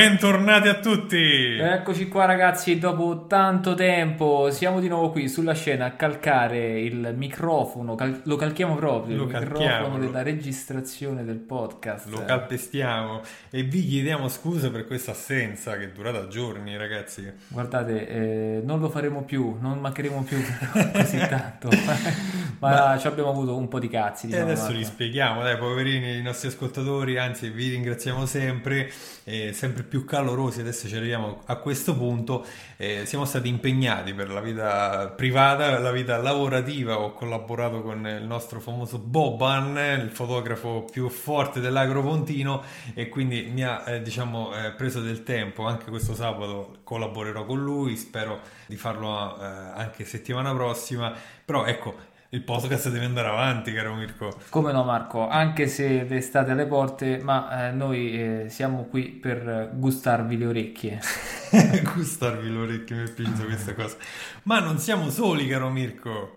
Bentornati a tutti! Eccoci qua ragazzi, dopo tanto tempo siamo di nuovo qui sulla scena a calcare il microfono, cal- lo calchiamo proprio, Lo il calchiamo. microfono della registrazione del podcast. Lo calpestiamo e vi chiediamo scusa per questa assenza che è durata giorni, ragazzi. Guardate, eh, non lo faremo più, non mancheremo più così tanto, ma, ci abbiamo avuto un po' di cazzi. E Diciamo, adesso Marco. li spieghiamo, dai, poverini, i nostri ascoltatori, anzi vi ringraziamo sempre, eh, sempre più calorosi, adesso ci arriviamo a questo punto, Eh, siamo stati impegnati per la vita privata, la vita lavorativa, ho collaborato con il nostro famoso Boban, il fotografo più forte dell'Agropontino e quindi mi ha eh, diciamo eh, preso del tempo, anche questo sabato collaborerò con lui, spero di farlo eh, anche settimana prossima, però ecco, il podcast deve andare avanti, caro Mirko. Come no Marco, anche se l'estate è alle porte, ma eh, noi eh, siamo qui per gustarvi le orecchie. Gustarvi l'orecchio, mi è piaciuta questa cosa. Ma non siamo soli, caro Mirko.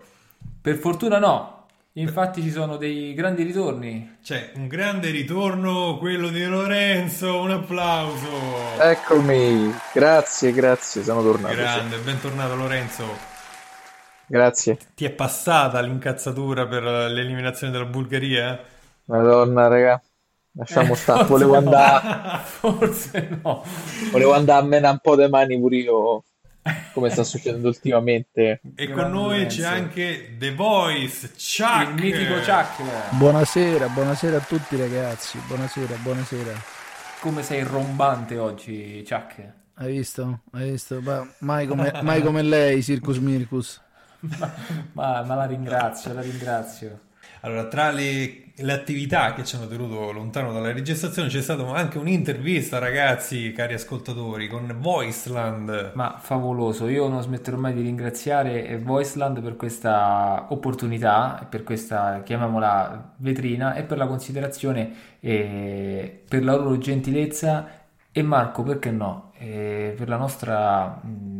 Per fortuna no, infatti ci sono dei grandi ritorni. C'è un grande ritorno, quello di Lorenzo, un applauso. Eccomi, grazie, grazie, sono tornato. sì. Grande, bentornato Lorenzo. Grazie. Ti è passata l'incazzatura per l'eliminazione della Bulgaria? Madonna, raga, lasciamo stare. Forse Volevo no. andare, Forse no. volevo andare a menare un po' le mani pure io, come sta succedendo ultimamente. E con noi c'è anche The Voice, Chuck. Il mitico Chuck. Buonasera, buonasera a tutti ragazzi, buonasera, buonasera. Come sei rombante oggi, Chuck? Hai visto? Hai visto? Ma mai come, mai come lei, Circus Mircus. Ma, ma la ringrazio, la ringrazio. Allora, tra le, le attività che ci hanno tenuto lontano dalla registrazione c'è stata anche un'intervista, ragazzi, cari ascoltatori, con Voiceland. Ma favoloso, io non smetterò mai di ringraziare Voiceland per questa opportunità, per questa, chiamiamola, vetrina e per la considerazione, e per la loro gentilezza e Marco, perché no, e per la nostra mh,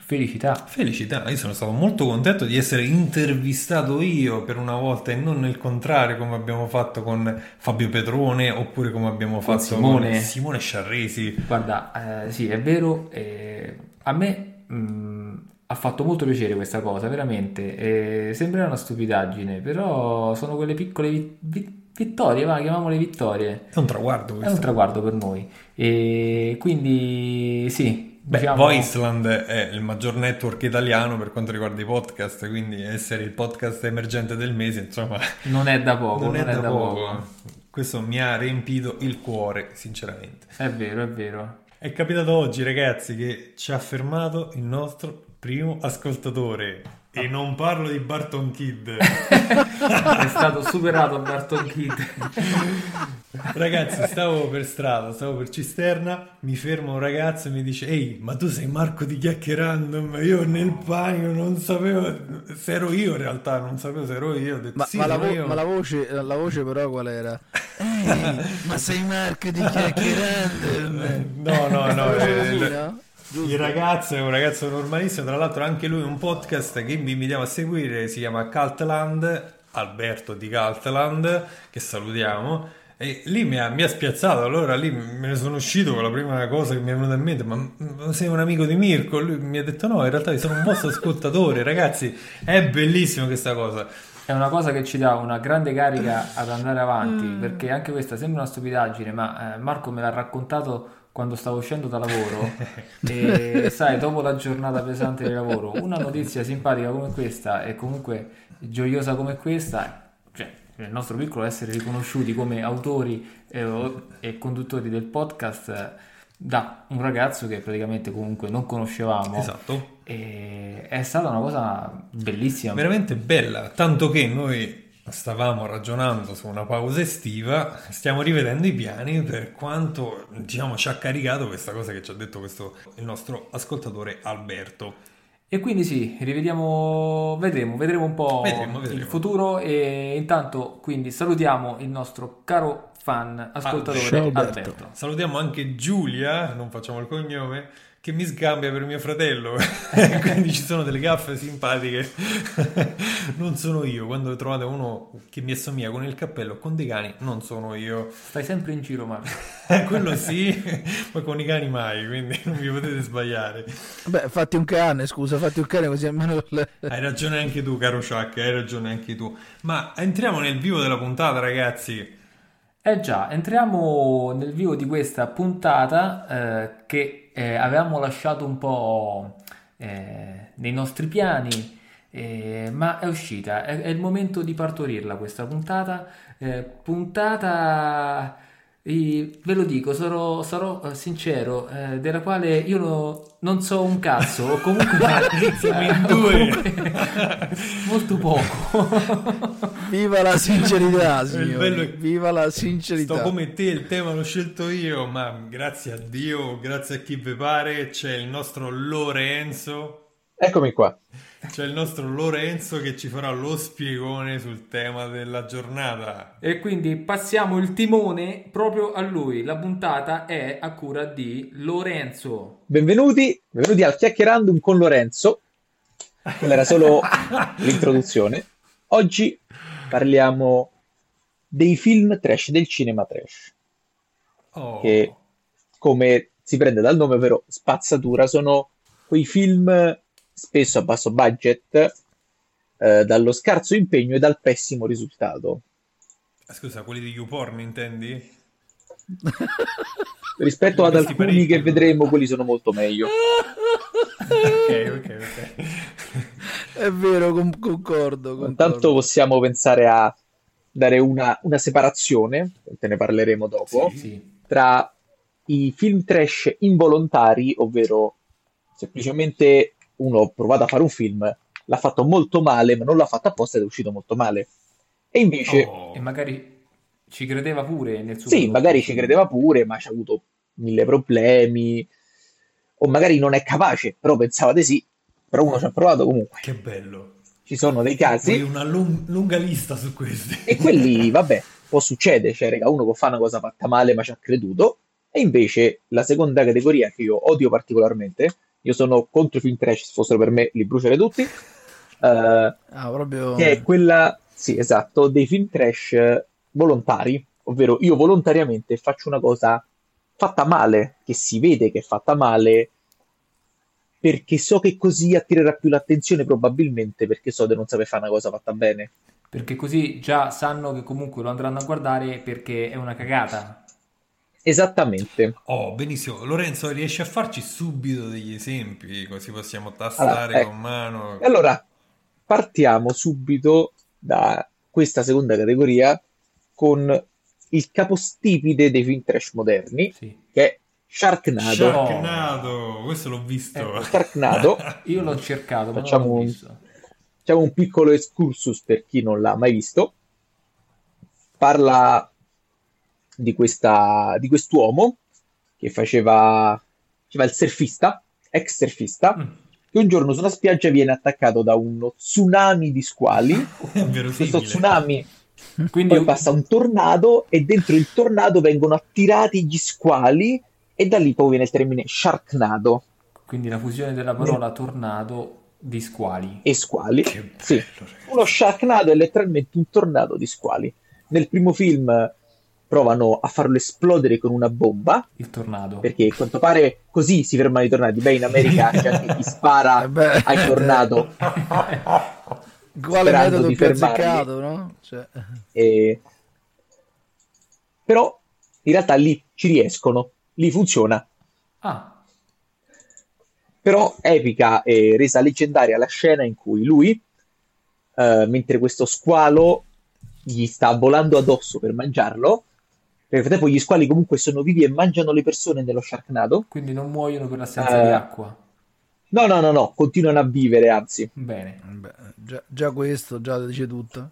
felicità. Felicità, io sono stato molto contento di essere intervistato io per una volta e non il contrario come abbiamo fatto con Fabio Petrone oppure come abbiamo fatto Simone. con Simone Sciarresi. Guarda, eh, sì, è vero, eh, a me mh, ha fatto molto piacere questa cosa, veramente. Eh, sembra una stupidaggine, però sono quelle piccole vi- vi- vittorie, va, chiamiamole vittorie. È un traguardo È questo. un traguardo per noi. E quindi sì, Beh, diciamo, Voiceland è il maggior network italiano per quanto riguarda i podcast, quindi essere il podcast emergente del mese, insomma, non è da poco, non è da poco. Questo mi ha riempito il cuore, sinceramente. È vero, è vero. È capitato oggi, ragazzi, che ci ha fermato il nostro primo ascoltatore. E non parlo di Barton Kid. È stato superato Barton Kid. Ragazzi, stavo per strada, stavo per Cisterna, mi ferma un ragazzo e mi dice Ehi, ma tu sei Marco di Chiacchiere Random? Io nel panico non sapevo se ero io in realtà, non sapevo se ero io. Ho detto, Ma, sì, ma la, vo- io. ma la voce, la voce però qual era? Ehi, ma sei Marco di Chiacchierando? No, no, no. Eh, così, il- ragazzo è un ragazzo normalissimo, tra l'altro anche lui ha un podcast che vi invitiamo a seguire, si chiama Caltland, Alberto di Caltland, che salutiamo, e lì mi ha, mi ha spiazzato, allora lì me ne sono uscito con la prima cosa che mi è venuta in mente, ma sei un amico di Mirko? Lui mi ha detto no, in realtà sono un vostro ascoltatore, ragazzi, è bellissimo questa cosa. È una cosa che ci dà una grande carica ad andare avanti, perché anche questa sembra una stupidaggine, ma eh, Marco me l'ha raccontato quando stavo uscendo da lavoro e sai, dopo la giornata pesante di lavoro, una notizia simpatica come questa e comunque gioiosa come questa, cioè nel nostro piccolo essere riconosciuti come autori eh, o- e conduttori del podcast eh, da un ragazzo che praticamente comunque non conoscevamo. Esatto. E è stata una cosa bellissima. veramente bella, tanto che noi stavamo ragionando su una pausa estiva, stiamo rivedendo i piani per quanto diciamo ci ha caricato questa cosa che ci ha detto questo il nostro ascoltatore Alberto. E quindi sì, rivediamo, vedremo, vedremo un po' Vedremo, vedremo. il futuro e intanto quindi salutiamo il nostro caro fan ascoltatore Ciao, Alberto. Alberto. Salutiamo anche Giulia, non facciamo il cognome, che mi scambia per mio fratello. Quindi ci sono delle gaffe simpatiche. non sono io. Quando trovate uno che mi assomiglia con il cappello con dei cani, non sono io. Stai sempre in giro, Marco. Quello sì, ma con i cani mai, quindi non vi potete sbagliare. Beh, fatti un cane, scusa, fatti un cane così almeno... Hai ragione anche tu, caro Chuck, hai ragione anche tu. Ma entriamo nel vivo della puntata, ragazzi. Eh già, entriamo nel vivo di questa puntata eh, che eh, avevamo lasciato un po' eh, nei nostri piani, eh, ma è uscita, è, è il momento di partorirla questa puntata. Eh, puntata e ve lo dico, sarò, sarò eh, sincero, eh, della quale io no- non so un cazzo, o comunque, Siamo in due. molto poco. Viva la sincerità, Il signori. bello è- Viva la sincerità. Sto come te, il tema l'ho scelto io, ma grazie a Dio, grazie a chi vi pare, c'è il nostro Lorenzo. Eccomi qua. C'è il nostro Lorenzo che ci farà lo spiegone sul tema della giornata. E quindi passiamo il timone proprio a lui. La puntata è a cura di Lorenzo. Benvenuti, benvenuti al Chiacchierandum con Lorenzo. Quella era solo l'introduzione. Oggi parliamo dei film trash, del cinema trash, Oh, che come si prende dal nome, ovvero spazzatura, sono quei film spesso a basso budget, eh, dallo scarso impegno e dal pessimo risultato. scusa, quelli di YouPorn intendi? Rispetto ad alcuni parecchi, che vedremo, quelli sono molto meglio. Ok, ok, ok. È vero, con- concordo, concordo. Intanto possiamo pensare a dare una, una separazione, te ne parleremo dopo, Sì. tra i film trash involontari, ovvero semplicemente uno ha provato a fare un film, l'ha fatto molto male, ma non l'ha fatto apposta ed è uscito molto male. E invece, Oh. E magari ci credeva pure nel suo sì, prodotto. magari ci credeva pure, ma ci ha avuto mille problemi, o magari non è capace, però pensava di sì, però uno ci ha provato comunque. Che bello. Ci sono dei casi, una lung- lunga lista su questi. e quelli, vabbè, può succedere, cioè, raga, uno può fare una cosa fatta male, ma ci ha creduto, e invece la seconda categoria che io odio particolarmente, io sono contro i film trash, se fossero per me li brucerei tutti, eh, Ah, proprio... che è quella, sì, esatto, dei film trash eh, volontari, ovvero io volontariamente faccio una cosa fatta male, che si vede che è fatta male, perché so che così attirerà più l'attenzione probabilmente, perché so di non saper fare una cosa fatta bene. Perché così già sanno che comunque lo andranno a guardare perché è una cagata. Esattamente. Oh, benissimo. Lorenzo, riesci a farci subito degli esempi, così possiamo tastare Allora, ecco. con mano. E allora partiamo subito da questa seconda categoria con il capostipite dei film trash moderni, Sì. che è Sharknado. Sharknado, questo l'ho visto. Ecco. Sharknado, Io l'ho cercato, ma Facciamo non l'ho un- visto. facciamo un piccolo excursus per chi non l'ha mai visto. Parla di, questa, di quest'uomo che faceva, faceva il surfista, ex surfista, Mm. che un giorno su una spiaggia viene attaccato da uno tsunami di squali. Questo tsunami Quindi poi passa un tornado e dentro il tornado vengono attirati gli squali e da lì poi viene il termine Sharknado Quindi la fusione della parola tornado di squali. e squali. Che bello, Sì. ragazzi. Uno Sharknado è letteralmente un tornado di squali. Nel primo film provano a farlo esplodere con una bomba, Il tornado. perché a quanto pare così si fermano i tornadi. Beh, in America c'è anche chi spara Eh beh, ai tornado. Quale metodo di più azzeccato, no? Cioè, E- Però in realtà lì ci riescono, lì funziona. Ah, Però epica e resa leggendaria la scena in cui lui, eh, mentre questo squalo gli sta volando addosso per mangiarlo, nel frattempo gli squali comunque sono vivi e mangiano le persone nello Sharknado. quindi non muoiono per l'assenza Eh. di acqua. No, no, no, no, continuano a vivere, anzi, Bene. beh, già, già questo già dice tutto.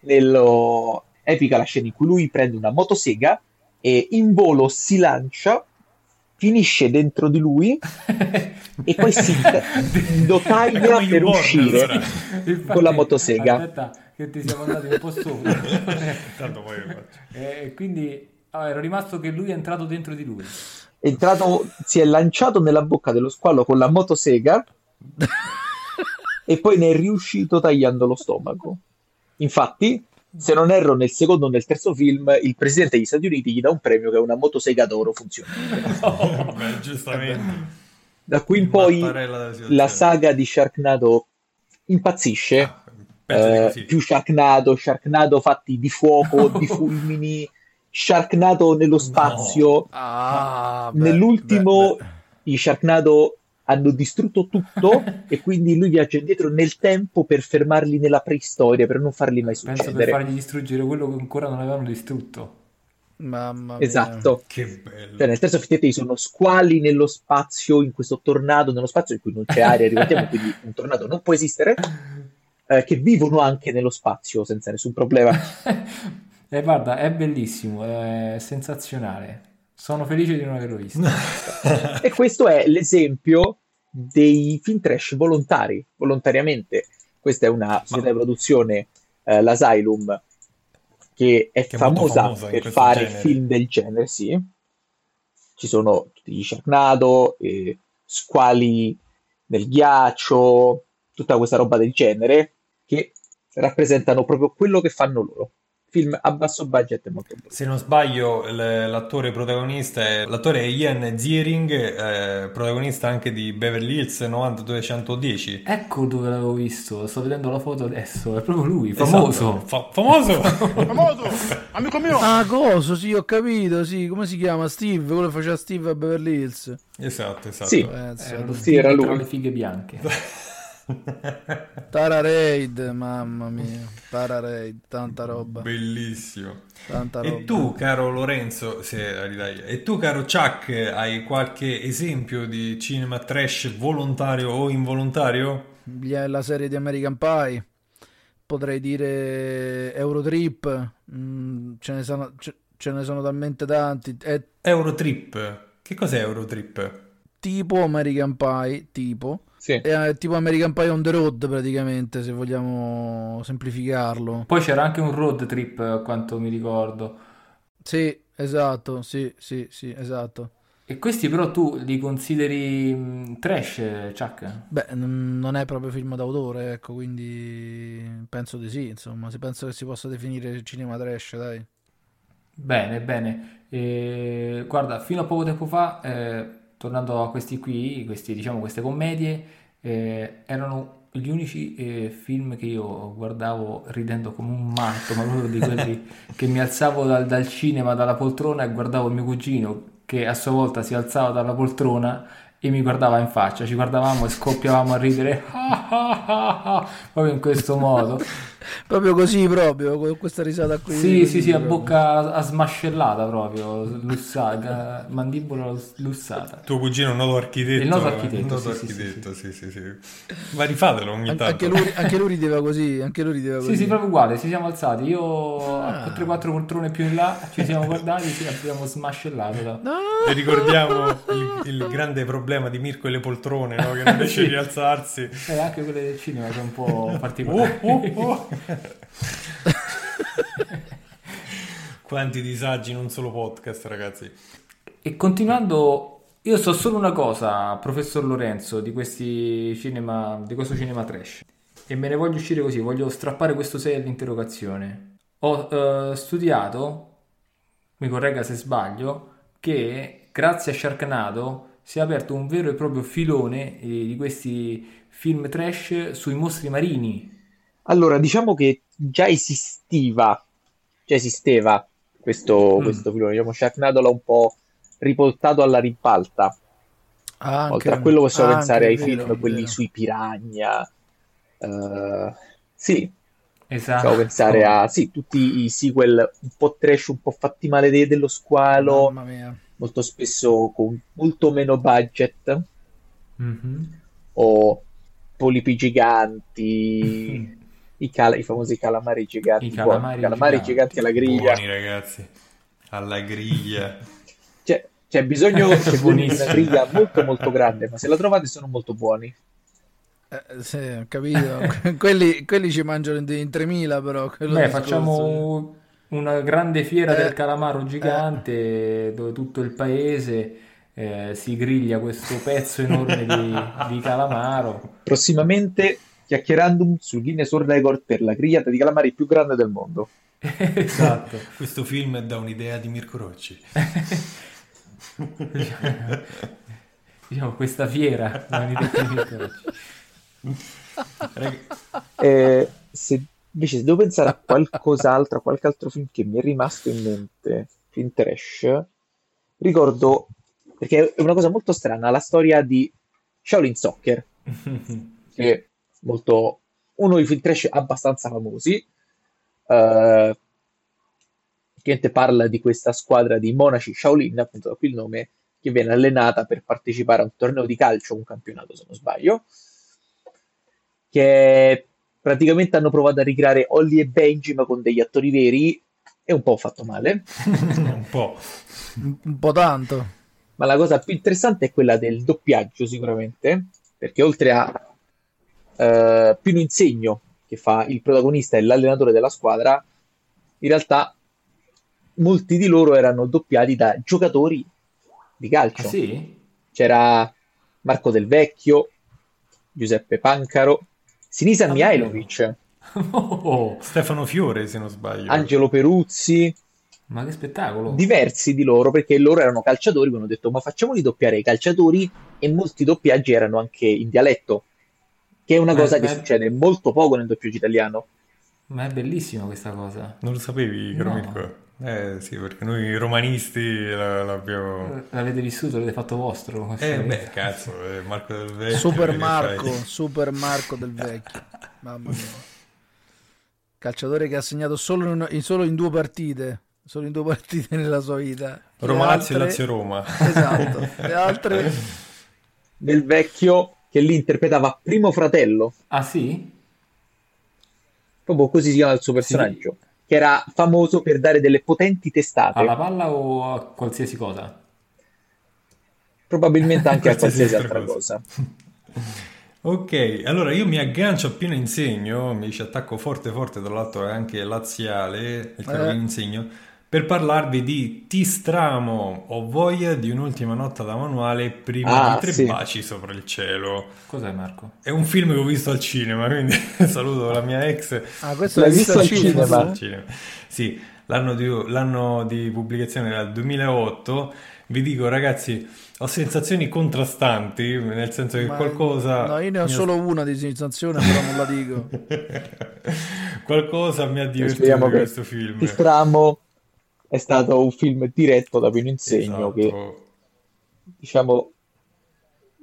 nello... epica la scena in cui lui prende una motosega e in volo si lancia, finisce dentro di lui e poi si come per uscire. allora. Infatti, Con la motosega. Aspetta, che ti siamo andati un po' sopra. Tanto poi lo faccio. e quindi ah, ero rimasto che lui è entrato dentro di lui. è entrato, si è lanciato nella bocca dello squalo con la motosega e poi ne è riuscito tagliando lo stomaco. Infatti, se non erro, nel secondo o nel terzo film, il presidente degli Stati Uniti gli dà un premio che è una motosega d'oro funzionale. Oh, beh, giustamente. Da qui in poi la saga di Sharknado impazzisce. Ah, Eh, più Sharknado, Sharknado fatti di fuoco, di fulmini, Sharknado nello spazio. Ah, beh, Nell'ultimo beh, beh. i Sharknado hanno distrutto tutto e quindi lui viaggia indietro nel tempo per fermarli nella preistoria, per non farli mai Penso per succedere. fargli distruggere quello che ancora non avevano distrutto. Mamma mia. Esatto. Che bello. Cioè, nel terzo effettivamente sono squali nello spazio, in questo tornado nello spazio in cui non c'è aria, ricordiamo, quindi un tornado non può esistere, eh, che vivono anche nello spazio senza nessun problema. E guarda, è bellissimo, è sensazionale. Sono felice di non averlo visto. E questo è l'esempio dei film trash volontari, volontariamente. Questa è una società di produzione, eh, l'Asylum, che è Che è famosa famosa in per fare genere. film del genere, sì. Ci sono tutti gli Sharknado, eh, squali nel ghiaccio, tutta questa roba del genere, che rappresentano proprio quello che fanno loro. Film a basso budget molto bello. Se non sbaglio, l'attore protagonista è l'attore Ian Ziering, eh, protagonista anche di Beverly Hills 90210. Ecco dove l'avevo visto, sto vedendo la foto adesso, è proprio lui, famoso. Esatto. Fa- famoso! Famoso, amico mio. Ah, coso, sì, ho capito, sì, come si chiama? Steve, quello che faceva Steve a Beverly Hills. esatto, esatto. Sì. Lo Sì, era tra lui. le fighe bianche. Tara Raid, mamma mia, Tara Raid, tanta roba, Bellissimo. tanta roba. E tu, caro Lorenzo, se e tu, caro Chuck, hai qualche esempio di cinema trash volontario o involontario? La serie di American Pie, potrei dire Eurotrip, mm, ce, ne sono, ce, ce ne sono talmente tanti. È Eurotrip. Che cos'è Eurotrip? tipo American Pie, tipo. Sì. È tipo American Pie on the road praticamente, se vogliamo semplificarlo. Poi c'era anche un road trip, a quanto mi ricordo. Sì, esatto, sì, sì, sì, esatto. E questi però tu li consideri mh, trash, Chuck? Beh, n- non è proprio film d'autore, ecco, quindi penso di sì, insomma, se penso che si possa definire cinema trash, dai. Bene, bene. E, guarda, fino a poco tempo fa, eh, tornando a questi qui, questi, diciamo, queste commedie, eh, erano gli unici eh, film che io guardavo ridendo come un matto, ma proprio di quelli che mi alzavo dal, dal cinema, dalla poltrona e guardavo mio cugino che a sua volta si alzava dalla poltrona e mi guardava in faccia, ci guardavamo e scoppiavamo a ridere proprio in questo modo. Proprio così, proprio, con questa risata qui. Sì, sì, sì, a bocca a smascellata proprio, lussata, mandibola lussata. Tuo cugino è un noto architetto. Il noto architetto, noto sì, sì, sì, architetto, sì, sì, sì. Ma rifatelo ogni An- tanto. Anche lui, anche lui rideva così, anche lui rideva Sì, così. sì, proprio uguale, ci siamo alzati. Io Ah. a 3-4 poltrone più in là ci siamo guardati e abbiamo smascellato. da- No! E ricordiamo il, il grande problema di Mirko e le poltrone, no? che non riesce Sì. a rialzarsi. E anche quelle del cinema sono un po' Oh, particolari. oh, oh. Quanti disagi in un solo podcast, ragazzi. E continuando, io so solo una cosa, professor Lorenzo, di cinema, di questo cinema trash. E me ne voglio uscire così, voglio strappare questo 6 all'interrogazione. Ho eh, studiato, mi corregga se sbaglio, che grazie a Sharknado si è aperto un vero e proprio filone eh, di questi film trash sui mostri marini. Allora, diciamo che già esisteva, già esisteva questo, Mm. questo filone, diciamo, Sharknado l'ha un po' riportato alla ribalta. Ah, Anche, Oltre a quello possiamo anche, pensare ai vero, film, è quelli vero. sui piranha. eh, sì, Esatto. possiamo pensare a sì, tutti i sequel un po' trash, un po' fatti male de- dello squalo, Mamma mia. molto spesso con molto meno budget, Mhm. o polipi giganti, i, cala- i famosi calamari giganti, I buoni, calamari calamari giganti. giganti alla griglia. Buoni, ragazzi. Alla griglia. C'è, c'è bisogno, c'è bisogno di una griglia molto molto grande, ma se la trovate sono molto buoni. Eh, sì, ho capito. quelli, quelli ci mangiano in, in 3000 però. Beh, facciamo una grande fiera Eh, del calamaro gigante dove tutto il paese eh, si griglia questo pezzo enorme di, di calamaro. Prossimamente chiacchierandum sul Guinness World Record per la grigliata di calamari più grande del mondo. esatto. Questo film dà un'idea di Mirko Rocci. diciamo questa fiera da un'idea di Mirko Rocci. Eh, se invece se devo pensare a qualcos'altro, a qualche altro film che mi è rimasto in mente, film trash, ricordo, perché è una cosa molto strana, la storia di Shaolin Soccer, che molto, uno dei film trash abbastanza famosi, eh, che parla di questa squadra di monaci Shaolin, appunto da qui il nome, che viene allenata per partecipare a un torneo di calcio, un campionato se non sbaglio, che praticamente hanno provato a ricreare Holly e Benji ma con degli attori veri e un po' fatto male. un po'. Un po' tanto. Ma la cosa più interessante è quella del doppiaggio sicuramente, perché oltre a eh, Pino Insegno, che fa il protagonista e l'allenatore della squadra, in realtà molti di loro erano doppiati da giocatori di calcio. Ah, sì? C'era Marco Del Vecchio, Giuseppe Pancaro, Sinisa Ah, Mihailovic, Oh, Stefano Fiore, se non sbaglio. Angelo Peruzzi, ma che spettacolo! diversi di loro perché loro erano calciatori, mi hanno detto ma facciamoli doppiare i calciatori e molti doppiaggi erano anche in dialetto, che è una Ma- cosa che ma- succede molto poco nel doppiaggio italiano. Ma è bellissima questa cosa. Non lo sapevi, caro No. Eh sì, perché noi romanisti la- l'abbiamo... L'avete vissuto, l'avete fatto vostro. Eh è- beh, cazzo, eh, Marco del Vecchio. Super Marco? Super Marco del vecchio. Mamma mia. Calciatore che ha segnato solo in, in- solo in due partite. Solo in due partite nella sua vita. Le Roma Lazio e altre- Lazio Roma. Esatto. Le altre Del vecchio che lì interpretava Primo Fratello, Ah sì? proprio così si chiama il suo personaggio, che era famoso per dare delle potenti testate, Alla palla o a qualsiasi cosa? probabilmente anche a Qualsiasi qualsiasi altra altra cosa. Ok, allora io mi aggancio appena insegno, mi ci attacco forte forte, tra l'altro è anche laziale, il caro Eh. insegno, per parlarvi di Ti stramo, ho voglia di un'ultima nota da manuale prima Ah, di tre sì. baci sopra il cielo. Cos'è Marco? È un film che ho visto al cinema, quindi saluto la mia ex. Ah, questo L'hai l'hai visto al visto al cinema? cinema? Al cinema. Sì, l'anno di, l'anno di pubblicazione era il 2008. Vi dico, ragazzi, ho sensazioni contrastanti, nel senso che Ma- qualcosa... No, io ne ho ha- solo una di sensazione, però non la dico. qualcosa mi ha divertito di questo film. Ti stramo è stato un film diretto da Pino Insegno Esatto. che diciamo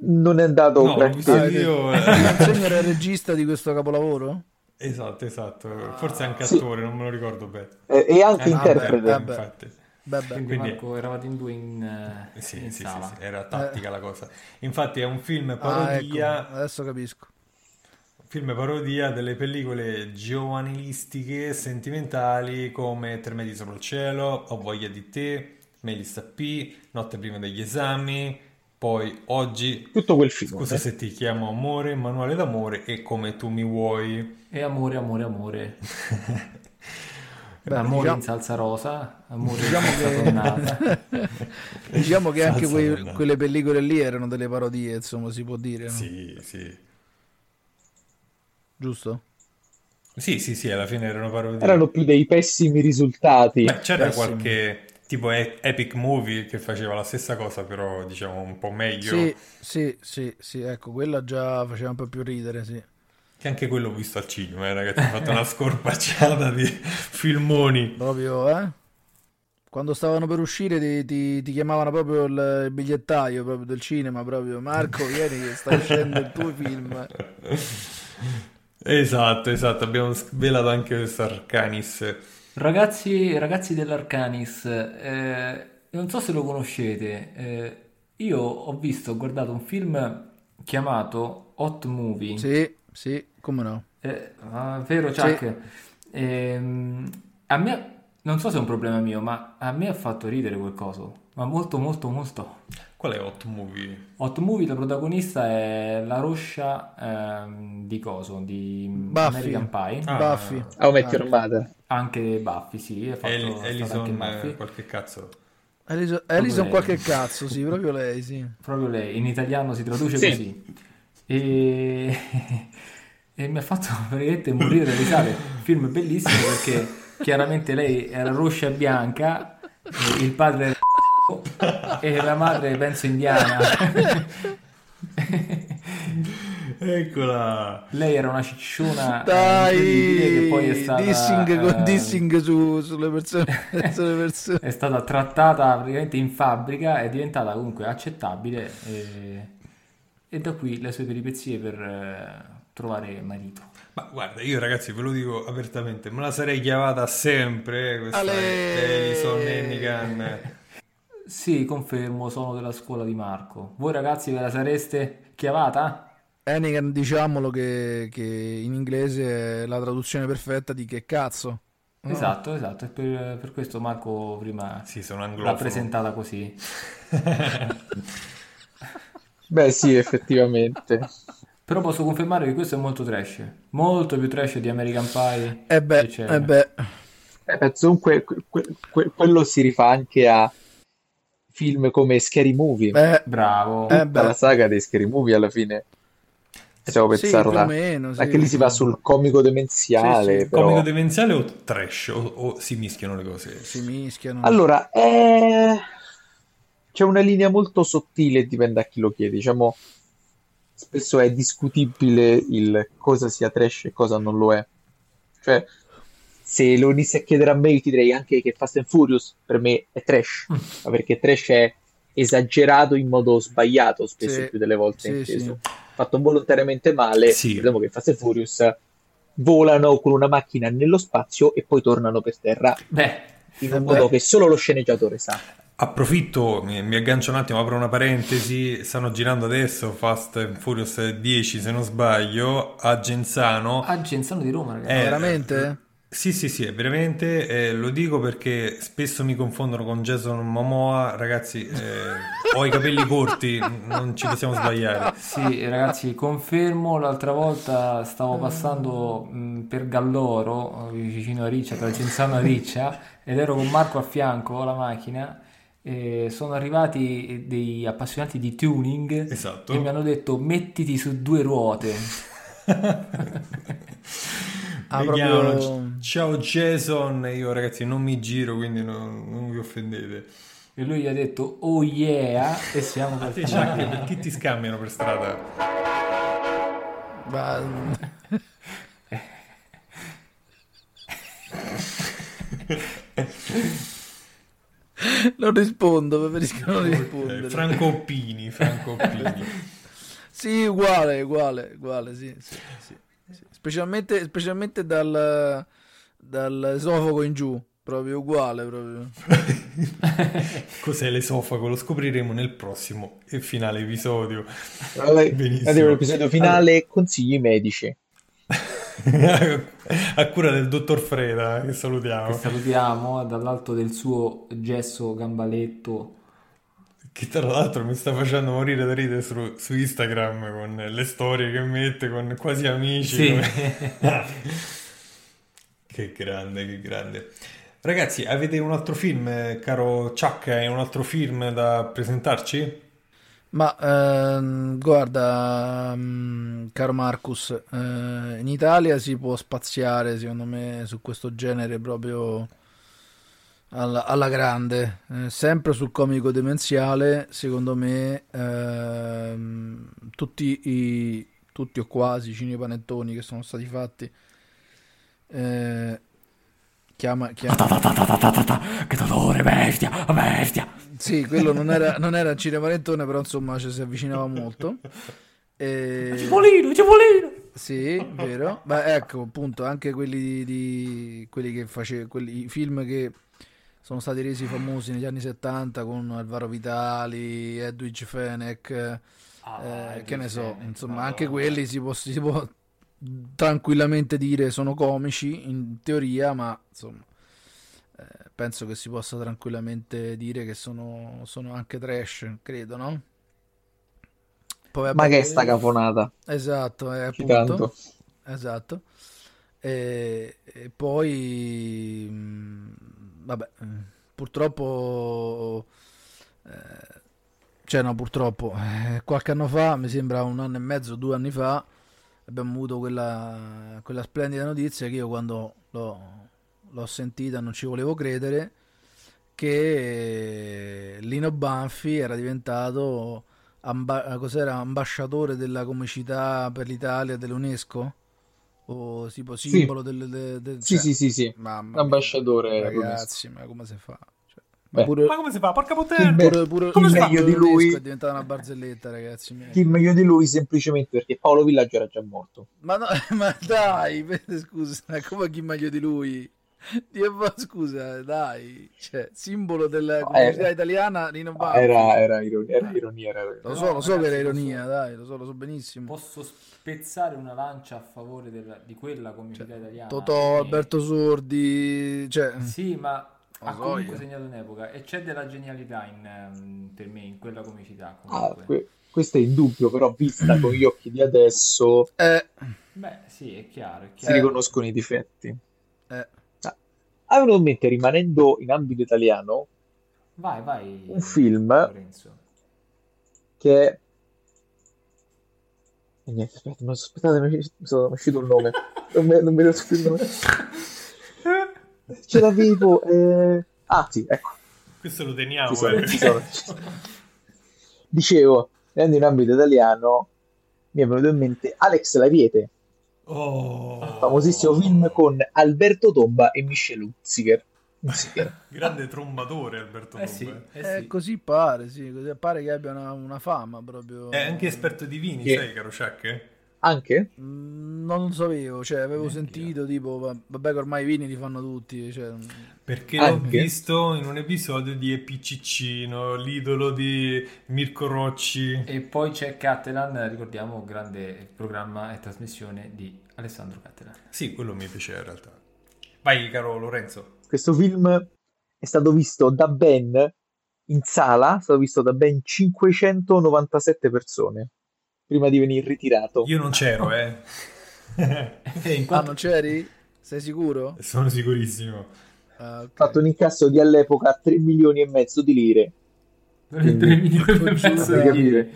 non è andato No, granché. io. eh. Insegno era il regista di questo capolavoro? Esatto, esatto. Forse anche Sì. attore, non me lo ricordo bene. Eh, e anche Eh, vabbè, interprete. vabbè. Infatti. Beh, beh. Quindi, Marco eravate in due in, eh, Sì, in sì, sì, sala. sì, era tattica la cosa. Infatti è un film Ah, parodia, ecco, adesso capisco. Film parodia delle pellicole giovanilistiche sentimentali come Tre metri sopra il cielo, Ho voglia di te, Melissa P, Notte prima degli esami, poi Oggi, Tutto quel film. Scusa se ti chiamo amore, Manuale d'amore e Come tu mi vuoi. E amore, amore, amore. Beh, amore diciamo- in salsa rosa, amore Diciamo in salsa che- tonnata. Diciamo che anche quei- quelle pellicole lì erano delle parodie, insomma, si può dire, no? Sì, sì. Giusto? Sì, sì, sì, alla fine erano parodie. Erano più dei pessimi risultati. Beh, c'era Pessimi. qualche tipo e- Epic Movie che faceva la stessa cosa, però diciamo un po' meglio. Sì, sì, sì, sì, ecco, quella già faceva un po' più ridere, sì. Che anche quello ho visto al cinema, eh, ragazzi. Ho fatto una scorpacciata di filmoni. Proprio, eh? Quando stavano per uscire ti, ti- ti chiamavano proprio il, il bigliettaio proprio del cinema, proprio Marco, vieni che sta uscendo il tuo film. Esatto, esatto. Abbiamo svelato anche questo Arcanis. Ragazzi, ragazzi dell'Arcanis, eh, non so se lo conoscete, eh, io ho visto, ho guardato un film chiamato Hot Movie. Sì, sì, come no? Eh, ah, vero, Chuck? Ehm, a me, non so se è un problema mio, ma a me ha fatto ridere quel coso. Ma molto, molto, molto. Qual è Hot Movie? Hot Movie, la protagonista è la roscia ehm, di coso, di Buffy. American Pie. Ah, Buffy. How I Met Your Mother. Anche Buffy, sì, è fatto, El- Ellison, Buffy. eh, qualche cazzo. Alison, Alison qualche cazzo, sì, proprio lei, sì. Proprio lei, in italiano si traduce Sì. così. E... e mi ha fatto praticamente morire da risate. Film bellissimo perché chiaramente lei era rossa e bianca, il padre era e la madre penso indiana. Eccola. Lei era una cicciona Dai, eh, incredibile che poi è stata, dissing, con eh, dissing su- sulle persone. sulle persone. è stata trattata praticamente in fabbrica, è diventata comunque accettabile e, e da qui le sue peripezie per eh, trovare marito. Ma guarda, io ragazzi ve lo dico apertamente, me la sarei chiavata sempre eh, questa Ale! Alison Hennigan. Sì, confermo, sono della scuola di Marco. Voi ragazzi ve la sareste chiavata? Hannigan, diciamolo che, che in inglese è la traduzione perfetta di che cazzo. No? Esatto, esatto, e per, per questo Marco prima Sì, sono l'ha presentata così. Beh, sì, effettivamente. Però posso confermare che questo è molto trash, molto più trash di American Pie. Eh beh, eccetera. eh beh. Eh, penso comunque que- que- que- quello si rifà anche a film come Scary Movie. Beh, Bravo. Eh, Tutta beh. la saga dei Scary Movie alla fine. Possiamo sì, o pensarla. meno, sì. Anche lì si va sul comico demenziale, Sì, sì, però. Comico demenziale o trash? O, o si mischiano le cose? Si mischiano. Allora, eh, c'è una linea molto sottile, dipende a chi lo chiede. Diciamo, spesso è discutibile il cosa sia trash e cosa non lo è. Cioè, se lo inizi a chiedere a me, io ti direi anche che Fast and Furious per me è trash, ma perché trash è esagerato in modo sbagliato, spesso Sì, più delle volte sì, inteso. Fatto volontariamente male, Sì. vediamo che Fast and Furious volano con una macchina nello spazio e poi tornano per terra Beh, in un beh. modo che solo lo sceneggiatore sa. Approfitto, mi, mi aggancio un attimo, apro una parentesi. Stanno girando adesso Fast and Furious 10, se non sbaglio, a Genzano. a Genzano di Roma, ragazzi. Eh, veramente? Sì, sì, sì, è veramente. eh, lo dico perché spesso mi confondono con Jason Momoa. Ragazzi, eh, ho i capelli corti, non ci possiamo sbagliare. Sì, ragazzi, confermo, l'altra volta stavo passando mh, per Galloro, eh, vicino a Riccia, tra Genzano e Riccia, ed ero con Marco a fianco, la macchina, e sono arrivati dei appassionati di tuning Esatto. e mi hanno detto mettiti su due ruote. Ah, proprio- Ciao Jason, e io ragazzi non mi giro, quindi non, non vi offendete. E lui gli ha detto oh yeah e siamo partiti. Chuck, per chi ti scambiano per strada? Ma- non rispondo, preferisco non Eh, rispondere. Franco Oppini, Franco Oppini. Sì, uguale, uguale, uguale, sì, sì, sì. Specialmente, specialmente dal, dal esofago in giù, proprio uguale, proprio. Cos'è l'esofago? Lo scopriremo nel prossimo e finale episodio. Andiamo all'episodio finale, consigli medici. A cura del dottor Freda, che salutiamo. Che salutiamo dall'alto del suo gesso gambaletto. Che tra l'altro mi sta facendo morire da ridere su, su Instagram con le storie che mette con quasi amici. Sì. come- che grande, che grande. Ragazzi, avete un altro film, caro Chuck? Hai un altro film da presentarci? Ma ehm, guarda, mm, caro Marcus, eh, in Italia si può spaziare, secondo me, su questo genere proprio alla, alla grande. Eh, sempre sul comico demenziale, secondo me, ehm, tutti, i, tutti o quasi i cinepanettoni che sono stati fatti. eh, chiama, chiama, Che dolore, bestia, bestia. Sì, quello non era, non era il cinepanettone, però insomma ci si avvicinava molto. E... Cipollino, cipollino. Sì, vero. Ma ecco, appunto, anche quelli di, quelli che face, quelli, i film che sono stati resi famosi negli anni 70 con Alvaro Vitali, Edwige Fenech, eh, che ne so, insomma, anche quelli si può, si può tranquillamente dire sono comici in teoria, ma insomma, eh, penso che si possa tranquillamente dire che sono, sono anche trash, credo, no? Poi, vabbè, Ma che è sta caponata? Esatto, è Citando. appunto. Esatto. E, e poi, mh, vabbè, eh, purtroppo, eh, cioè no, purtroppo, eh, qualche anno fa, mi sembra un anno e mezzo, due anni fa, abbiamo avuto quella, quella splendida notizia che io quando l'ho, l'ho sentita non ci volevo credere, che Lino Banfi era diventato amba- cos'era, ambasciatore della comicità per l'Italia dell'UNESCO? O tipo simbolo sì. del, del, del sì, cioè, sì, sì, sì. Mamma ambasciatore mia, ragazzi, ma come si fa? Cioè, ma, pure, ma, come si fa? Porca puttana! Pure, pure, chi meglio di lui è diventata una barzelletta, ragazzi. Miei. Chi meglio di lui semplicemente perché Paolo Villaggio era già morto. Ma, no, ma dai, scusa, come chi meglio di lui? Scusa, dai, cioè, simbolo della comunità eh, italiana Nino Banfi. Era, era, ironia, era ironia. Era... Lo so, lo so che era ironia, dai, lo so, lo so benissimo. Posso spezzare una lancia a favore della, di quella comunità cioè, italiana. Totò, e... Alberto Sordi, cioè... Sì, ma ha so comunque io. segnato un'epoca e c'è della genialità in, um, per me in quella comicità. Ah, que- questo è indubbio, però vista con gli occhi di adesso... Eh. Beh, sì, è chiaro, è Si chiaro. riconoscono i difetti. Eh. Ah, in mente, rimanendo in ambito italiano, Vai, vai. un film Lorenzo. che e niente, aspetta, ma aspettate, mi sono uscito il nome. Non mi, non più il nome. Ce l'avevo. Eh... Ah, sì, ecco. Questo lo teniamo. Ci sono, eh. ci sono. Dicevo, andando in ambito italiano, mi è venuto in mente Alex Laviete, Oh, famosissimo film con Alberto Tomba e Michel. Hunziker. grande trombatore Alberto Eh Tomba. sì, eh. eh Eh, sì. così pare, sì, così pare che abbia una, una fama proprio. È anche esperto di vini, Che- sai, caro Chuck? Anche? Mm, Non lo sapevo, cioè avevo Neanche sentito tipo, va- vabbè che ormai i vini li fanno tutti, cioè, Perché l'ho Anche? visto in un episodio di Epiccicino, l'idolo di Mirko Rocci. E poi c'è Cattelan, ricordiamo, grande programma e trasmissione di Alessandro Cattelan. Sì, quello mi piaceva in realtà. Vai, caro Lorenzo. Questo film è stato visto da ben in sala, è stato visto da ben 597 persone prima di venire ritirato. Io non c'ero, eh. E in Ah, quanto... non c'eri? Sei sicuro? Sono sicurissimo. Ah, ok. Ha fatto un incasso di all'epoca 3 milioni e mezzo di lire. 3 milioni e mezzo di lire.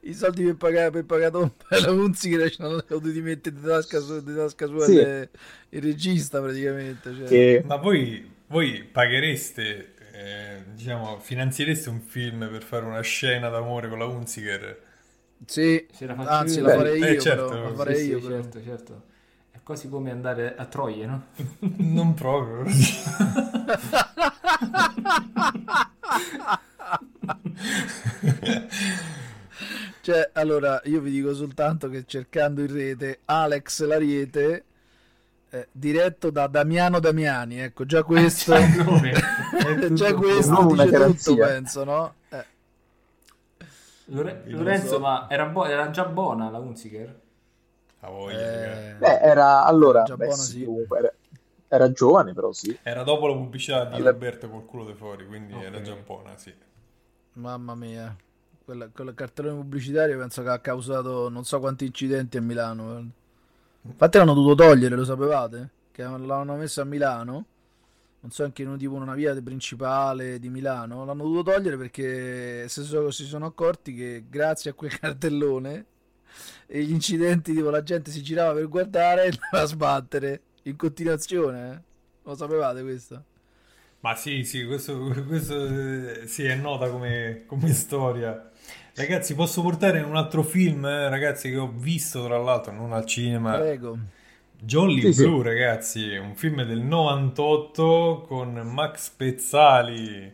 I soldi per pagare, per pagare Tomba e la Hunziker ci hanno dovuti mettere di tasca, su, di tasca sua Sì. il, il regista praticamente. Cioè. Che Ma voi, voi paghereste, eh, diciamo, finanziereste un film per fare una scena d'amore con la Hunziker? Sì, la anzi la farei io, Eh, certo, però, la farei Sì, io sì, certo, certo. È quasi come andare a Troie, no? Non proprio. Cioè, allora, io vi dico soltanto che cercando in rete Alex Lariete, eh, diretto da Damiano Damiani, ecco, già questo, C'ha il nome. Già questo Non una dice tutto, garanzia. penso, no? Eh, Lore- Lorenzo, so. ma era, buo- era già buona la Hunziker? A voglia, eh, beh, era allora, Già beh, buona, sì, sì. comunque era, era giovane, però sì. Era dopo la pubblicità di Allora- Roberto col culo di fuori, quindi era Ok. già buona, sì. mamma mia, quella, quel cartellone pubblicitario penso che ha causato non so quanti incidenti a Milano. guarda. Infatti l'hanno dovuto togliere, lo sapevate? Che l'hanno messo a Milano. Non so anche in tipo una via principale di Milano. L'hanno dovuto togliere perché sono, si sono accorti che grazie a quel cartellone e gli incidenti, tipo la gente si girava per guardare e andava a sbattere in continuazione. eh. Lo sapevate questo? Ma sì, sì, questo, questo eh, sì, è nota come, come storia. Ragazzi, posso portare un altro film, eh, ragazzi, che ho visto tra l'altro, non al cinema. Prego. Jolly Sì, sì. Blue, ragazzi, un film del 98 con Max Pezzali.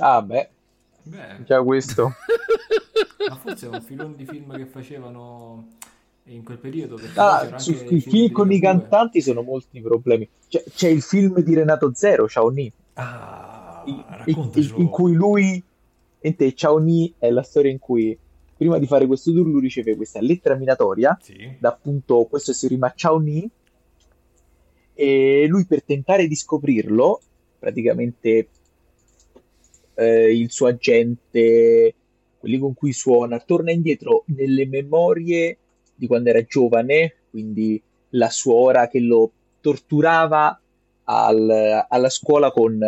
Ah, beh, Beh, già questo. ma forse è un filone di film che facevano in quel periodo. Perché Ah, su- anche i il film con i cantanti sono molti problemi. C'è, c'è il film di Renato Zero, Ciao Ni, Ah, in, in- in cui lui, e te, Ciao Ni è la storia in cui prima di fare questo tour lui riceve questa lettera minatoria Sì. da appunto questo si rima Ciao Ni e lui per tentare di scoprirlo praticamente eh, il suo agente quelli con cui suona torna indietro nelle memorie di quando era giovane quindi la suora che lo torturava al- alla scuola con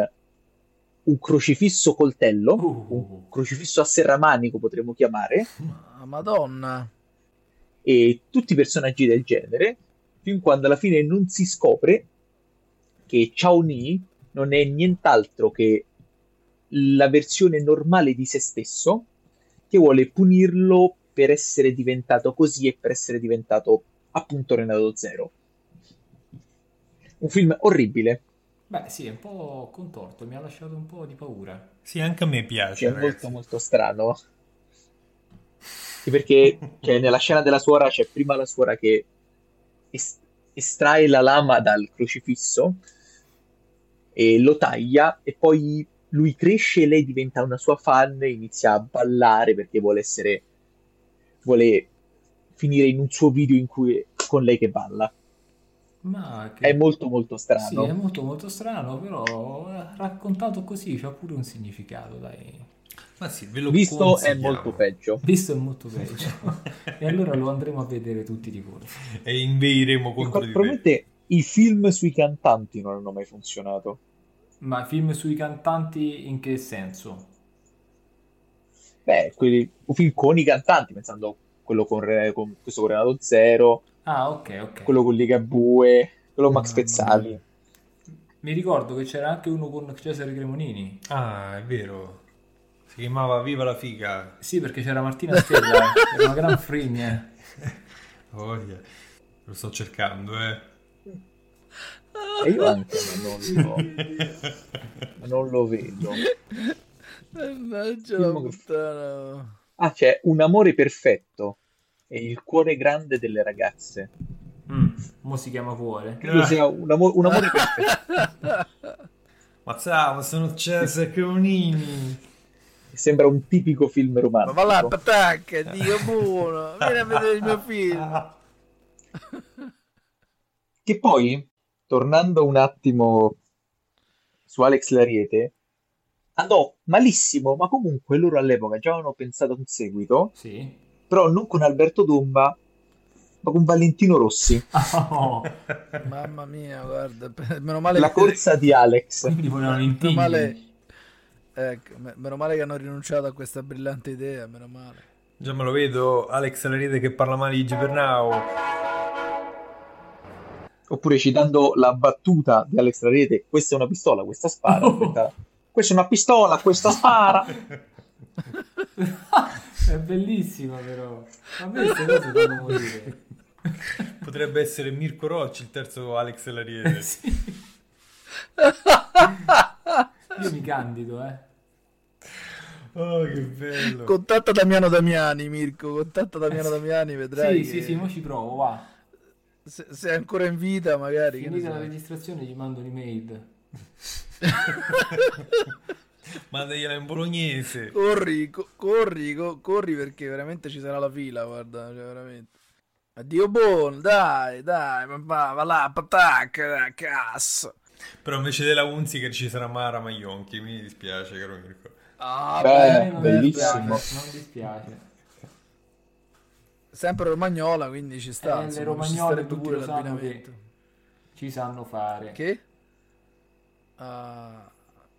un crocifisso coltello, Uh. un crocifisso a serramanico potremmo chiamare, Madonna. e tutti i personaggi del genere, fin quando alla fine non si scopre che Chao Ni non è nient'altro che la versione normale di se stesso che vuole punirlo per essere diventato così e per essere diventato appunto Renato Zero. Un film orribile, Beh, sì, è un po' contorto, mi ha lasciato un po' di paura. Sì, anche a me piace. cioè, è ragazzi. molto molto strano. Sì, perché cioè, nella scena della suora c'è prima la suora che es- estrae la lama dal crocifisso e lo taglia e poi lui cresce e lei diventa una sua fan e inizia a ballare perché vuole essere vuole finire in un suo video in cui con lei che balla. Ma che... È molto molto Sì, strano. è molto molto strano, però eh, raccontato così c'ha pure un significato, dai. Ma sì, ve lo Visto è molto peggio. Visto è molto peggio. e allora lo andremo a vedere tutti di corsa. E inveiremo contro di te. Probabilmente i film sui cantanti non hanno mai funzionato. Ma film sui cantanti in che senso? Beh, quelli, un film con i cantanti, pensando a quello con, con questo con Renato Zero, Ah, ok, ok. quello con Ligabue, quello Max Pezzali. Mi ricordo che c'era anche uno con Cesare Cremonini. Ah, è vero. Si chiamava Viva la figa. Sì, perché c'era Martina Stella, era una gran fregna. Oh, yeah. Lo sto cercando, eh. E io anche, ma non lo, ma non lo vedo. Mannaggia la puttana. Ah, c'è Un amore perfetto e il cuore grande delle ragazze. Mm, mo si chiama cuore. Credo sia un, amo- un amore perfetto. Mazzavo, sono Cesare Cremonini. Sembra un tipico film Ma romantico. va là, patacca, Dio buono. Vieni a vedere il mio film. Che poi, tornando un attimo su Alex Lariete, andò malissimo, ma comunque loro all'epoca già avevano pensato a un seguito, Sì. Però non con Alberto Domba, ma con Valentino Rossi. Oh, Mamma mia, guarda. Meno male La che... corsa di Alex. quindi volevano Meno male... Ecco, me- meno male che hanno rinunciato a questa brillante idea, meno male. Già me lo vedo, Alex Laride che parla male di Gibernau. Oppure citando la battuta di Alex Lariete, questa è una pistola, questa spara. Questa, questa è una pistola, questa spara. È bellissima però. A me queste cose fanno morire. Potrebbe essere Mirko Rocci, il terzo Alex Laride. Sì. Io mi candido, eh. Oh, che bello. Contatta Damiano Damiani, Mirko. Contatta Damiano Damiani, vedrai. Sì, che sì, sì, mo ci provo, va. Se, se è ancora in vita, magari. Finita la registrazione gli mando un'email. Mandagliela in bolognese. Corri, co- corri, co- corri perché veramente ci sarà la fila, guarda, cioè, veramente. Addio buono, dai, dai, ma va, va là, patacca, cazzo. Però invece della Unziker ci sarà Mara Maionchi. Mi dispiace, caro Mirko. Ah, Beh, bellissimo. dispiace, Non dispiace. sempre romagnola, quindi ci sta. Eh, le insomma, ci romagnole pure l'abbinamento. Ci sanno fare. Che? Ah,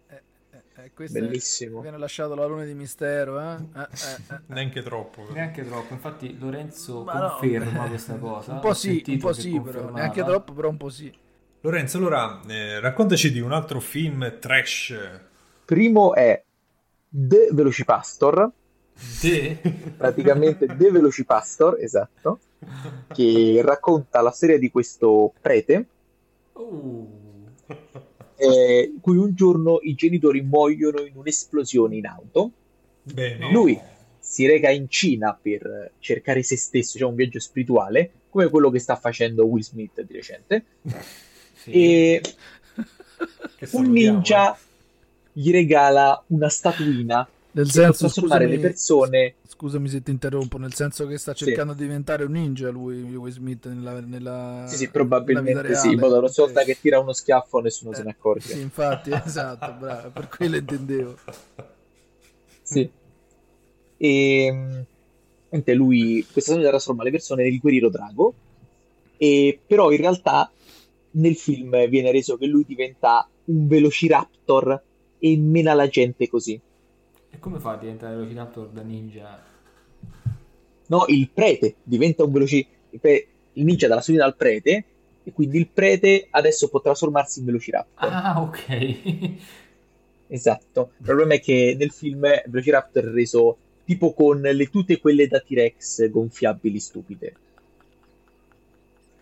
eh, eh, eh, questo è- Bellissimo. viene lasciato l'alone di mistero, eh? Eh, eh, eh. Neanche troppo. Neanche troppo, infatti Lorenzo Ma no, conferma beh, questa cosa. Un po' Ho sì, un po' sì, però, neanche troppo, però un po' sì. Lorenzo, allora eh, raccontaci di un altro film trash. Primo è The Velocipastor, Te? praticamente The Velocipastor, esatto, che racconta la storia di questo prete Uh. Eh, cui un giorno i genitori muoiono in un'esplosione in auto. Bene. Lui si reca in Cina per cercare se stesso, cioè un viaggio spirituale, come quello che sta facendo Will Smith di recente. Sì. E un ninja gli regala una statuina Nel senso, scusami, le persone. scusami se ti interrompo, nel senso che sta Sì. cercando di diventare un ninja lui, Will Smith, nella, nella Sì, sì, probabilmente sì. In modo prossima volta Ok. che tira uno schiaffo nessuno se Eh, ne accorge. Sì, infatti, esatto, bravo, per quello intendevo. Sì. E mh, niente, lui, questa storia trasforma le persone nel guerriero drago, e però in realtà nel film viene reso che lui diventa un velociraptor e mena la gente così. E come fa a diventare Velociraptor da ninja? No, il prete diventa un velociraptor. Il ninja dà la solita al prete e quindi il prete adesso può trasformarsi in velociraptor. Ah, ok. Esatto. Il problema è che nel film Velociraptor è reso tipo con le tute quelle da T-Rex gonfiabili stupide.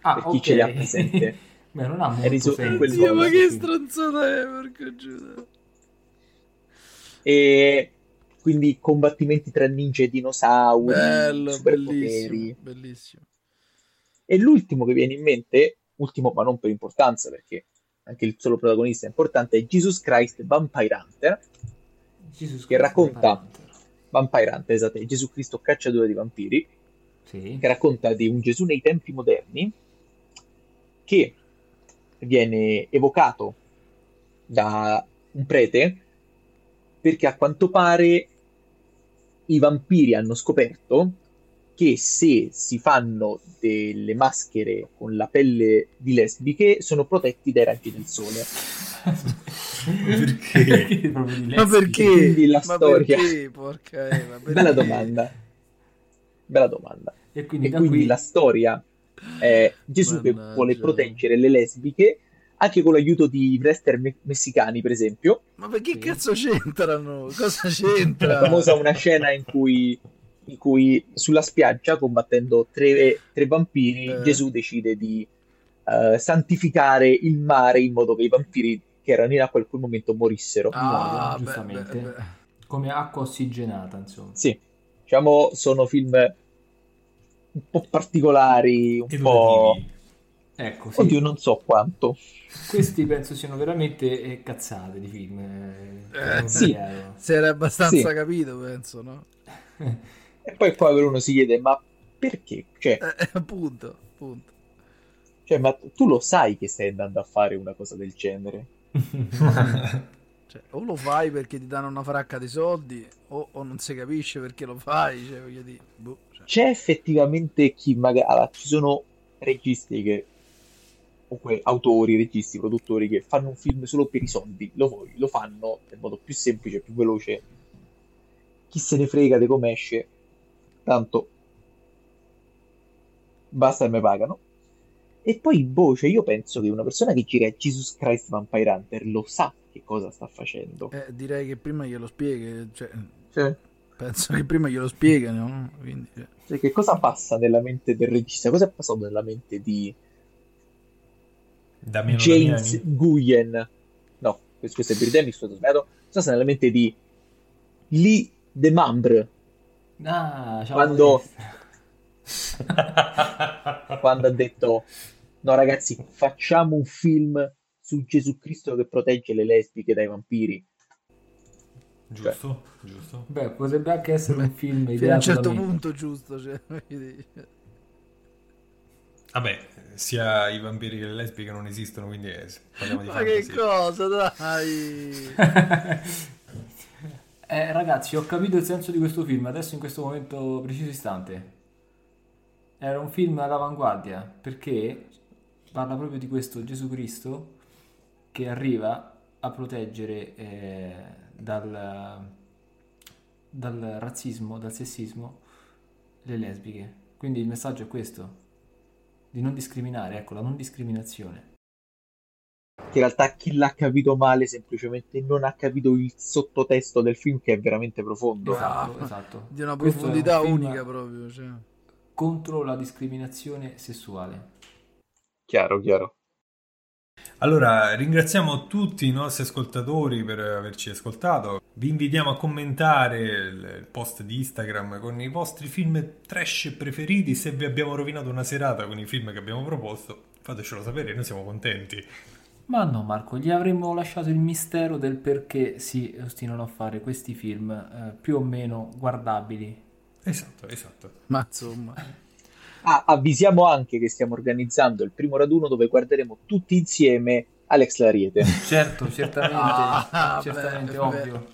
Ah, Per chi ok. ce le ha presente. Beh, non ha molto È riso- senso. quel Dio, ma che stronzata è, porco Giuda. E quindi combattimenti tra ninja e dinosauri, Bello, bellissimo, bellissimo. E l'ultimo che viene in mente, ultimo ma non per importanza perché anche il solo protagonista è importante, è Jesus Christ Vampire Hunter. Jesus che Christ, racconta- Vampire Vampire Hunter, esatto, è Gesù Cristo cacciatore di vampiri, Hunter. Sì. che racconta di un Gesù nei tempi moderni che viene evocato da un prete perché a quanto pare i vampiri hanno scoperto che se si fanno delle maschere con la pelle di lesbiche sono protetti dai raggi del sole. Perché? Ma perché? Quindi la Ma storia. perché? Porca Eva, perché? Bella domanda. Bella domanda. E quindi E da quindi qui la storia è Gesù che Mannaggia. vuole proteggere le lesbiche anche con l'aiuto di wrestler me- messicani, per esempio. Ma perché Sì. cazzo c'entrano? Cosa La c'entra? famosa una scena in cui, in cui sulla spiaggia, combattendo tre, tre vampiri, Eh. Gesù decide di eh, santificare il mare in modo che i vampiri che erano in acqua in quel momento morissero. Ah, beh, Giustamente. beh, beh. come acqua ossigenata, insomma. Sì, diciamo sono film un po' particolari, un po'... Ecco, sì. Oddio, non so quanto. Questi penso siano veramente eh, cazzate di film. eh, Eh, sì. chiaro. Si era abbastanza Sì. capito, penso, no? E poi qua uno si chiede, ma perché? Cioè, Eh, appunto, appunto. cioè, ma tu lo sai che stai andando a fare una cosa del genere? Cioè, o lo fai perché ti danno una fracca di soldi, o, o non si capisce perché lo fai. Cioè, voglio dire, boh, cioè. C'è effettivamente chi magari... Allora, ci sono registi che... Comunque, autori, registi, produttori che fanno un film solo per i soldi. Lo, lo fanno nel modo più semplice, più veloce. Chi se ne frega di come esce. Tanto... Basta e me pagano. E poi, boh, cioè io penso che una persona che gira Jesus Christ Vampire Hunter lo sa che cosa sta facendo. Eh, direi che prima glielo spieghi. Cioè, Cioè, penso che prima glielo spiegano. no? Quindi. Cioè, che cosa passa nella mente del regista? Cosa è passato nella mente di Damiano James Damiani. Guyen? No, questo questo è Birdemic, scusa, ho sbagliato. Nella mente di Lee De Mambre Ah, ciao Quando- quando ha detto no ragazzi, facciamo un film su Gesù Cristo che protegge le lesbiche dai vampiri. Giusto, giusto. Beh, potrebbe anche essere un film Fino a un certo punto, giusto. Cioè. Vabbè, sia i vampiri che le lesbiche non esistono, quindi eh, parliamo di Ma che cosa, dai. Eh, ragazzi, ho capito il senso di questo film adesso in questo momento preciso istante. Era un film all'avanguardia perché parla proprio di questo Gesù Cristo che arriva a proteggere eh, dal, dal razzismo, dal sessismo le lesbiche. Quindi il messaggio è questo, di non discriminare, ecco, la non discriminazione. Che in realtà chi l'ha capito male semplicemente non ha capito il sottotesto del film che è veramente profondo. Esatto, Ah, esatto. Di una un profondità film unica proprio. Cioè. contro la discriminazione sessuale. Chiaro, chiaro. Allora, ringraziamo tutti i nostri ascoltatori per averci ascoltato. Vi invitiamo a commentare il post di Instagram con i vostri film trash preferiti. Se vi abbiamo rovinato una serata con i film che abbiamo proposto, fatecelo sapere, noi siamo contenti. Ma no, Marco, gli avremmo lasciato il mistero del perché si ostinano a fare questi film eh, più o meno guardabili. Esatto, esatto. Ma insomma, Ah, avvisiamo anche che stiamo organizzando il primo raduno dove guarderemo tutti insieme Alex Lariete. Certo, certamente, Ah, certamente beh, ovvio.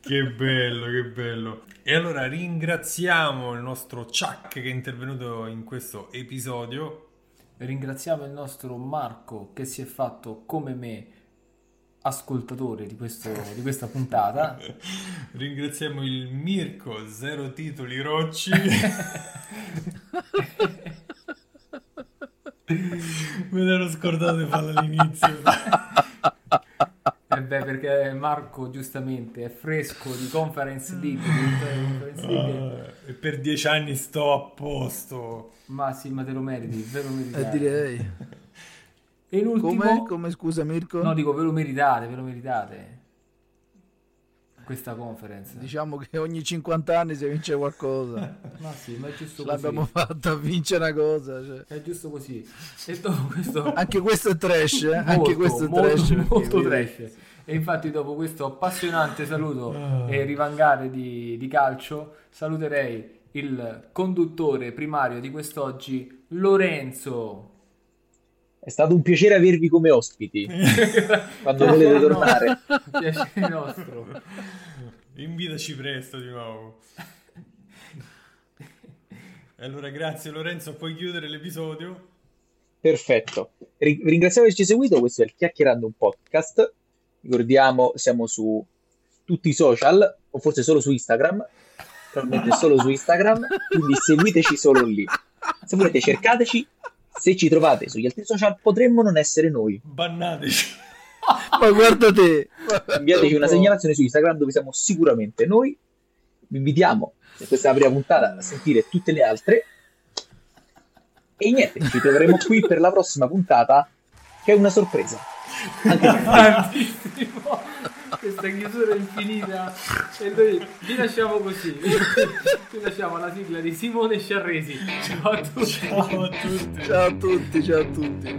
Che bello, che bello. E allora ringraziamo il nostro Chuck che è intervenuto in questo episodio. ringraziamo il nostro Marco che si è fatto come me ascoltatore di, questo, di questa puntata. Ringraziamo il Mirko, zero titoli Rocci. Me l'ero scordato di farlo all'inizio. Eh beh, perché Marco giustamente è fresco di Conference League, di Conference League. Ah, e per dieci anni sto a posto. Ma sì, ma te lo meriti, ve lo meritate. Eh, direi. E in ultimo... Come? Come scusa Mirko? No, dico ve lo meritate, ve lo meritate. Questa conference. Diciamo che ogni 50 anni si vince qualcosa. Ma sì, ma è giusto così. l'abbiamo fatta a vincere una cosa. cioè. È giusto così. E dopo questo... Anche questo è trash, eh? Anche Molto, questo è molto, trash. molto vedi- trash. E infatti dopo questo appassionante saluto e rivangare di, di calcio, saluterei il conduttore primario di quest'oggi, Lorenzo. È stato un piacere avervi come ospiti quando volete tornare. Piacere nostro. Invitaci presto di nuovo. Allora grazie Lorenzo, puoi chiudere l'episodio? Perfetto. Ri- ringraziamo averci seguito. Questo è il Chiacchierando un podcast. Ricordiamo, siamo su tutti i social, o forse solo su Instagram. Probabilmente solo su Instagram. Quindi seguiteci solo lì. Se volete, cercateci. Se ci trovate sugli altri social, potremmo non essere noi. Bannateci. Ma guarda te. Inviateci una segnalazione su Instagram dove siamo sicuramente noi. Vi invitiamo, se questa è la prima puntata, a sentire tutte le altre. E niente, ci troveremo qui per la prossima puntata, che è una sorpresa. Anche. Questa chiusura infinita. E noi vi lasciamo così. Vi lasciamo la sigla di Simone Sciarresi. Ciao a tutti. Ciao a tutti. Ciao a tutti, ciao a tutti.